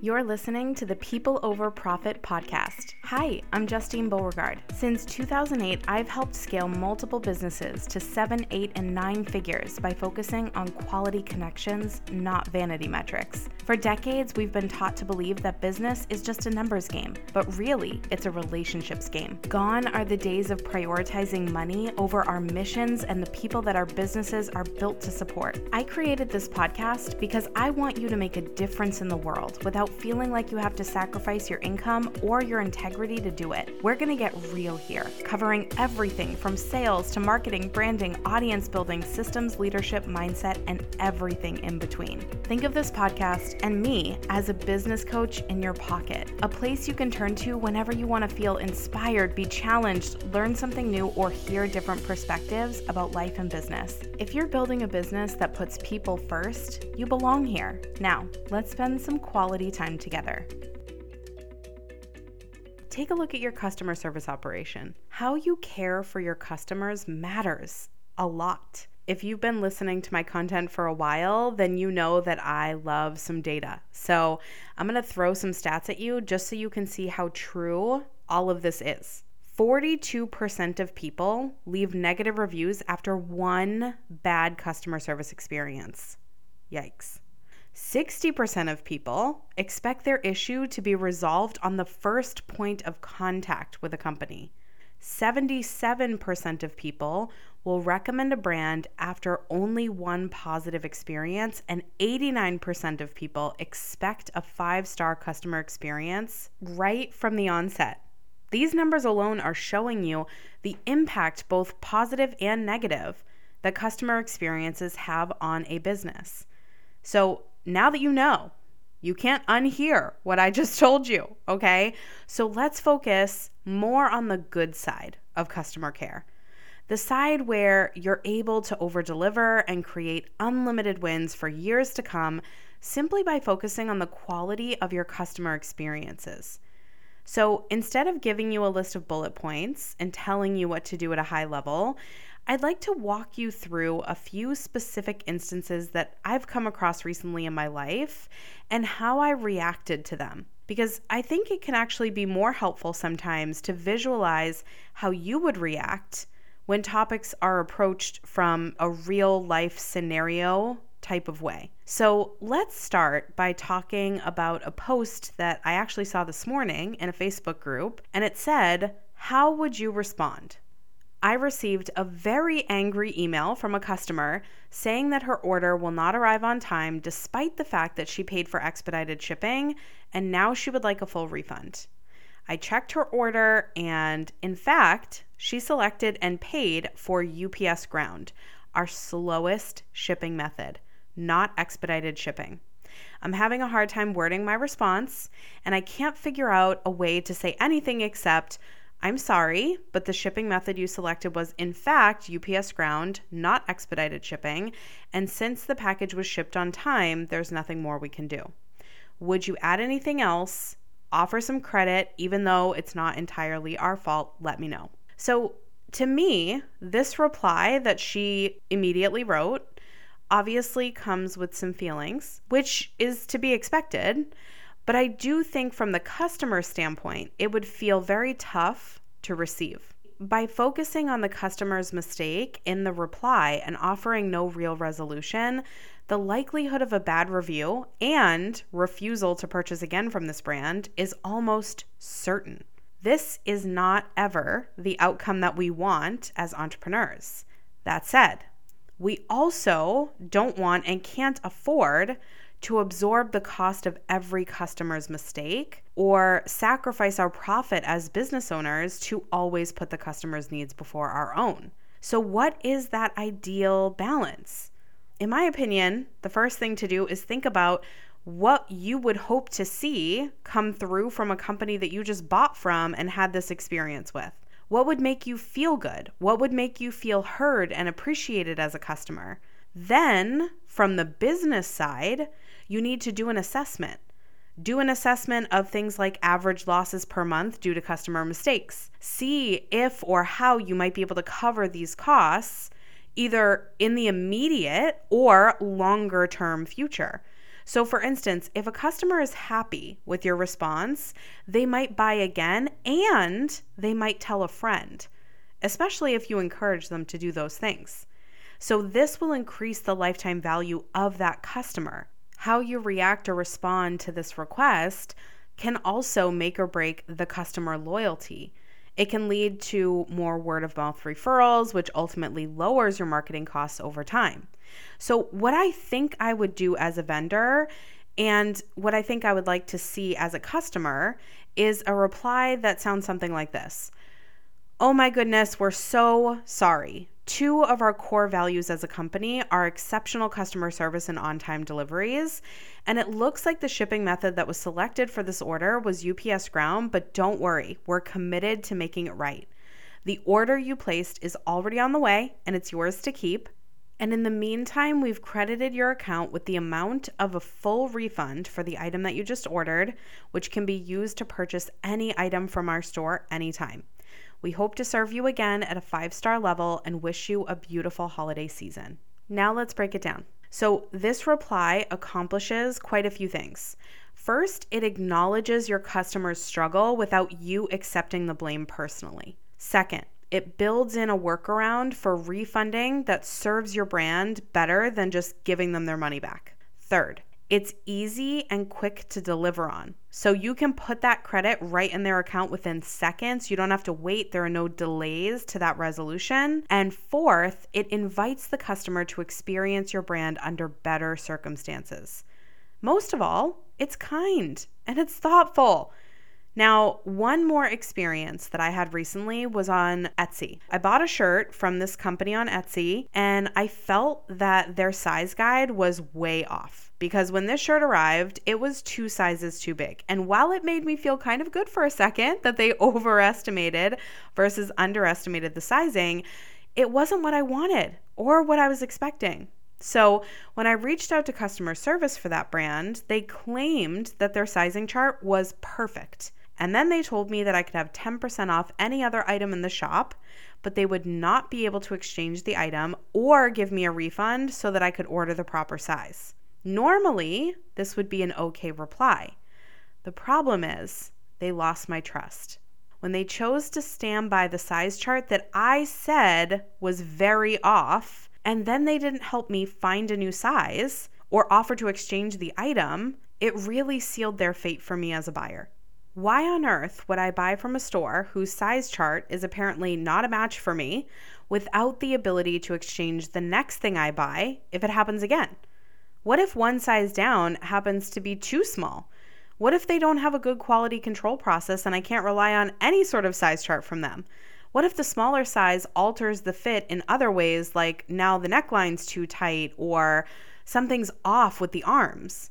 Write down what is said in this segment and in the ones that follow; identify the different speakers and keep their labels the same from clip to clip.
Speaker 1: You're listening to the People Over Profit podcast. Hi, I'm Justine Beauregard. Since 2008, I've helped scale multiple businesses to seven, eight, and nine figures by focusing on quality connections, not vanity metrics. For decades, we've been taught to believe that business is just a numbers game, but really, it's a relationships game. Gone are the days of prioritizing money over our missions and the people that our businesses are built to support. I created this podcast because I want you to make a difference in the world without feeling like you have to sacrifice your income or your integrity to do it. We're going to get real here, covering everything from sales to marketing, branding, audience building, systems, leadership, mindset, and everything in between. Think of this podcast and me as a business coach in your pocket, a place you can turn to whenever you want to feel inspired, be challenged, learn something new, or hear different perspectives about life and business. If you're building a business that puts people first, you belong here. Now, let's spend some quality time together. Take a look at your customer service operation. How you care for your customers matters a lot. If you've been listening to my content for a while, then you know that I love some data. So I'm going to throw some stats at you just so you can see how true all of this is. 42% of people leave negative reviews after one bad customer service experience. Yikes. 60% of people expect their issue to be resolved on the first point of contact with a company. 77% of people will recommend a brand after only one positive experience, and 89% of people expect a five star customer experience right from the onset. These numbers alone are showing you the impact, both positive and negative, that customer experiences have on a business. So now that you know, you can't unhear what I just told you, okay? So let's focus more on the good side of customer care. The side where you're able to over deliver and create unlimited wins for years to come simply by focusing on the quality of your customer experiences. So instead of giving you a list of bullet points and telling you what to do at a high level, I'd like to walk you through a few specific instances that I've come across recently in my life and how I reacted to them. Because I think it can actually be more helpful sometimes to visualize how you would react when topics are approached from a real life scenario type of way. So let's start by talking about a post that I actually saw this morning in a Facebook group, and it said, How would you respond? I received a very angry email from a customer saying that her order will not arrive on time despite the fact that she paid for expedited shipping and now she would like a full refund. I checked her order and, in fact, she selected and paid for UPS Ground, our slowest shipping method, not expedited shipping. I'm having a hard time wording my response, and I can't figure out a way to say anything except, I'm sorry, but the shipping method you selected was in fact UPS ground, not expedited shipping, and since the package was shipped on time, there's nothing more we can do. Would you add anything else? Offer some credit, even though it's not entirely our fault, let me know. So, to me, this reply that she immediately wrote obviously comes with some feelings, which is to be expected. But I do think from the customer standpoint, it would feel very tough to receive. By focusing on the customer's mistake in the reply and offering no real resolution, the likelihood of a bad review and refusal to purchase again from this brand is almost certain. This is not ever the outcome that we want as entrepreneurs. That said, we also don't want and can't afford to absorb the cost of every customer's mistake or sacrifice our profit as business owners to always put the customer's needs before our own. So, what is that ideal balance? In my opinion, the first thing to do is think about what you would hope to see come through from a company that you just bought from and had this experience with. What would make you feel good? What would make you feel heard and appreciated as a customer? Then, from the business side, you need to do an assessment. Do an assessment of things like average losses per month due to customer mistakes. See if or how you might be able to cover these costs either in the immediate or longer term future. So, for instance, if a customer is happy with your response, they might buy again and they might tell a friend, especially if you encourage them to do those things. So, this will increase the lifetime value of that customer. How you react or respond to this request can also make or break the customer loyalty. It can lead to more word of mouth referrals, which ultimately lowers your marketing costs over time. So, what I think I would do as a vendor and what I think I would like to see as a customer is a reply that sounds something like this Oh my goodness, we're so sorry. Two of our core values as a company are exceptional customer service and on time deliveries. And it looks like the shipping method that was selected for this order was UPS Ground, but don't worry, we're committed to making it right. The order you placed is already on the way and it's yours to keep. And in the meantime, we've credited your account with the amount of a full refund for the item that you just ordered, which can be used to purchase any item from our store anytime. We hope to serve you again at a five star level and wish you a beautiful holiday season. Now let's break it down. So, this reply accomplishes quite a few things. First, it acknowledges your customer's struggle without you accepting the blame personally. Second, it builds in a workaround for refunding that serves your brand better than just giving them their money back. Third, it's easy and quick to deliver on. So you can put that credit right in their account within seconds. You don't have to wait. There are no delays to that resolution. And fourth, it invites the customer to experience your brand under better circumstances. Most of all, it's kind and it's thoughtful. Now, one more experience that I had recently was on Etsy. I bought a shirt from this company on Etsy and I felt that their size guide was way off because when this shirt arrived, it was two sizes too big. And while it made me feel kind of good for a second that they overestimated versus underestimated the sizing, it wasn't what I wanted or what I was expecting. So, when I reached out to customer service for that brand, they claimed that their sizing chart was perfect. And then they told me that I could have 10% off any other item in the shop, but they would not be able to exchange the item or give me a refund so that I could order the proper size. Normally, this would be an okay reply. The problem is, they lost my trust. When they chose to stand by the size chart that I said was very off, and then they didn't help me find a new size or offer to exchange the item, it really sealed their fate for me as a buyer. Why on earth would I buy from a store whose size chart is apparently not a match for me without the ability to exchange the next thing I buy if it happens again? What if one size down happens to be too small? What if they don't have a good quality control process and I can't rely on any sort of size chart from them? What if the smaller size alters the fit in other ways, like now the neckline's too tight or something's off with the arms?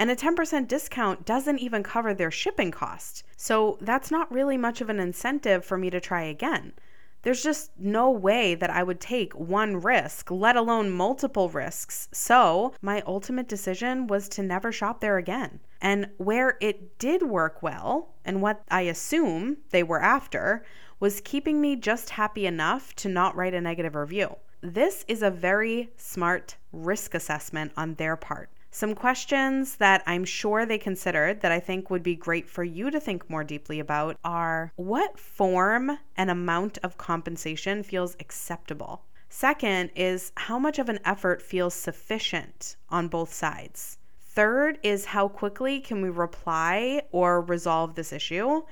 Speaker 1: And a 10% discount doesn't even cover their shipping cost. So that's not really much of an incentive for me to try again. There's just no way that I would take one risk, let alone multiple risks. So, my ultimate decision was to never shop there again. And where it did work well, and what I assume they were after, was keeping me just happy enough to not write a negative review. This is a very smart risk assessment on their part. Some questions that I'm sure they considered that I think would be great for you to think more deeply about are what form and amount of compensation feels acceptable? Second is how much of an effort feels sufficient on both sides? Third is how quickly can we reply or resolve this issue?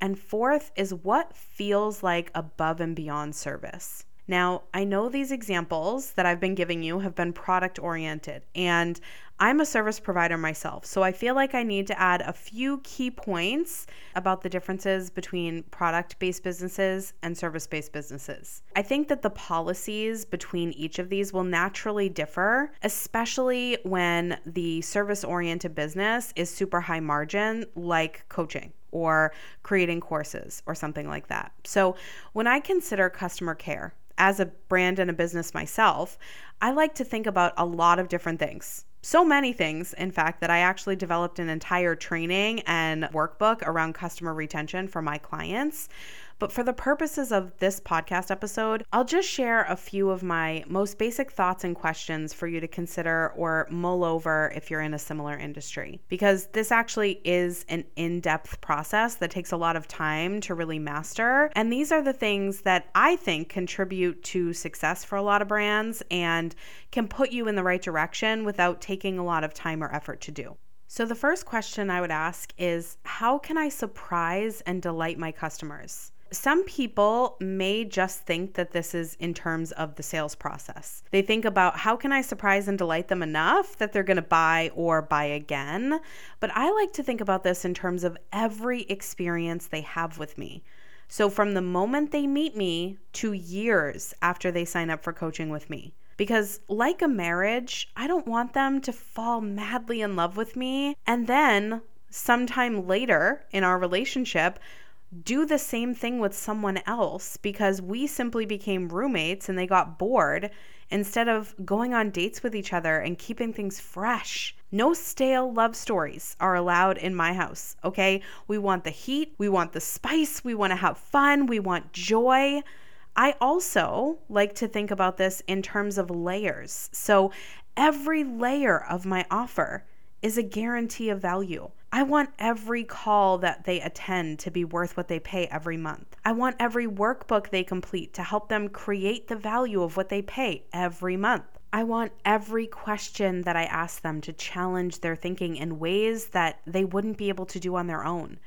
Speaker 1: And fourth is what feels like above and beyond service. Now, I know these examples that I've been giving you have been product oriented, and I'm a service provider myself, so I feel like I need to add a few key points about the differences between product based businesses and service based businesses. I think that the policies between each of these will naturally differ, especially when the service oriented business is super high margin, like coaching or creating courses or something like that. So, when I consider customer care as a brand and a business myself, I like to think about a lot of different things so many things, in fact, that I actually developed an entire training and workbook around customer retention for my clients. But for the purposes of this podcast episode, I'll just share a few of my most basic thoughts and questions for you to consider or mull over if you're in a similar industry. Because this actually is an in depth process that takes a lot of time to really master. And these are the things that I think contribute to success for a lot of brands and can put you in the right direction without taking a lot of time or effort to do. So, the first question I would ask is How can I surprise and delight my customers? Some people may just think that this is in terms of the sales process. They think about how can I surprise and delight them enough that they're going to buy or buy again. But I like to think about this in terms of every experience they have with me. So, from the moment they meet me to years after they sign up for coaching with me. Because, like a marriage, I don't want them to fall madly in love with me and then sometime later in our relationship do the same thing with someone else because we simply became roommates and they got bored instead of going on dates with each other and keeping things fresh. No stale love stories are allowed in my house, okay? We want the heat, we want the spice, we want to have fun, we want joy. I also like to think about this in terms of layers. So every layer of my offer is a guarantee of value. I want every call that they attend to be worth what they pay every month. I want every workbook they complete to help them create the value of what they pay every month. I want every question that I ask them to challenge their thinking in ways that they wouldn't be able to do on their own.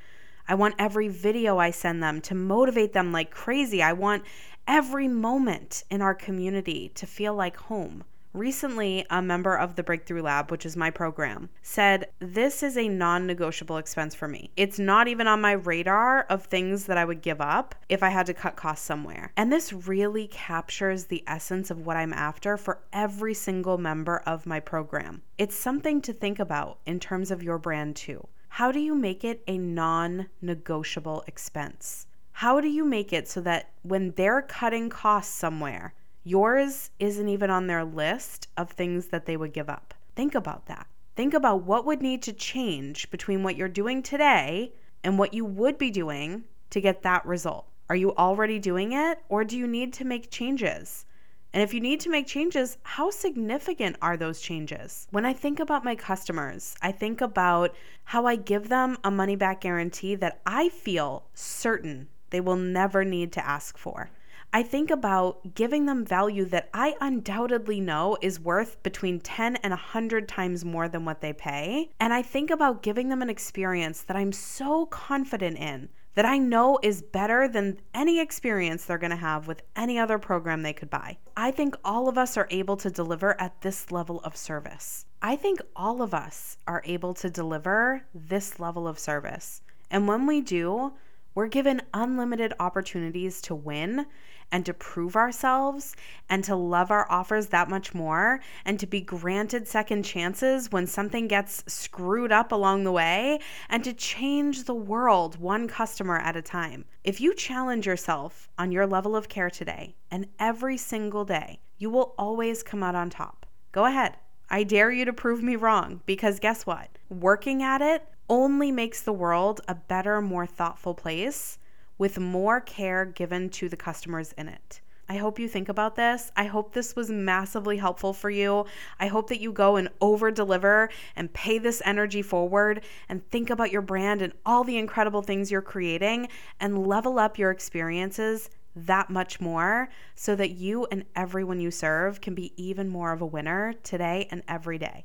Speaker 1: I want every video I send them to motivate them like crazy. I want every moment in our community to feel like home. Recently, a member of the Breakthrough Lab, which is my program, said, This is a non negotiable expense for me. It's not even on my radar of things that I would give up if I had to cut costs somewhere. And this really captures the essence of what I'm after for every single member of my program. It's something to think about in terms of your brand, too. How do you make it a non negotiable expense? How do you make it so that when they're cutting costs somewhere, yours isn't even on their list of things that they would give up? Think about that. Think about what would need to change between what you're doing today and what you would be doing to get that result. Are you already doing it or do you need to make changes? And if you need to make changes, how significant are those changes? When I think about my customers, I think about how I give them a money back guarantee that I feel certain they will never need to ask for. I think about giving them value that I undoubtedly know is worth between 10 and 100 times more than what they pay. And I think about giving them an experience that I'm so confident in that I know is better than any experience they're going to have with any other program they could buy. I think all of us are able to deliver at this level of service. I think all of us are able to deliver this level of service. And when we do, we're given unlimited opportunities to win and to prove ourselves and to love our offers that much more and to be granted second chances when something gets screwed up along the way and to change the world one customer at a time. If you challenge yourself on your level of care today and every single day, you will always come out on top. Go ahead. I dare you to prove me wrong because guess what? Working at it only makes the world a better, more thoughtful place with more care given to the customers in it. I hope you think about this. I hope this was massively helpful for you. I hope that you go and over deliver and pay this energy forward and think about your brand and all the incredible things you're creating and level up your experiences that much more so that you and everyone you serve can be even more of a winner today and every day.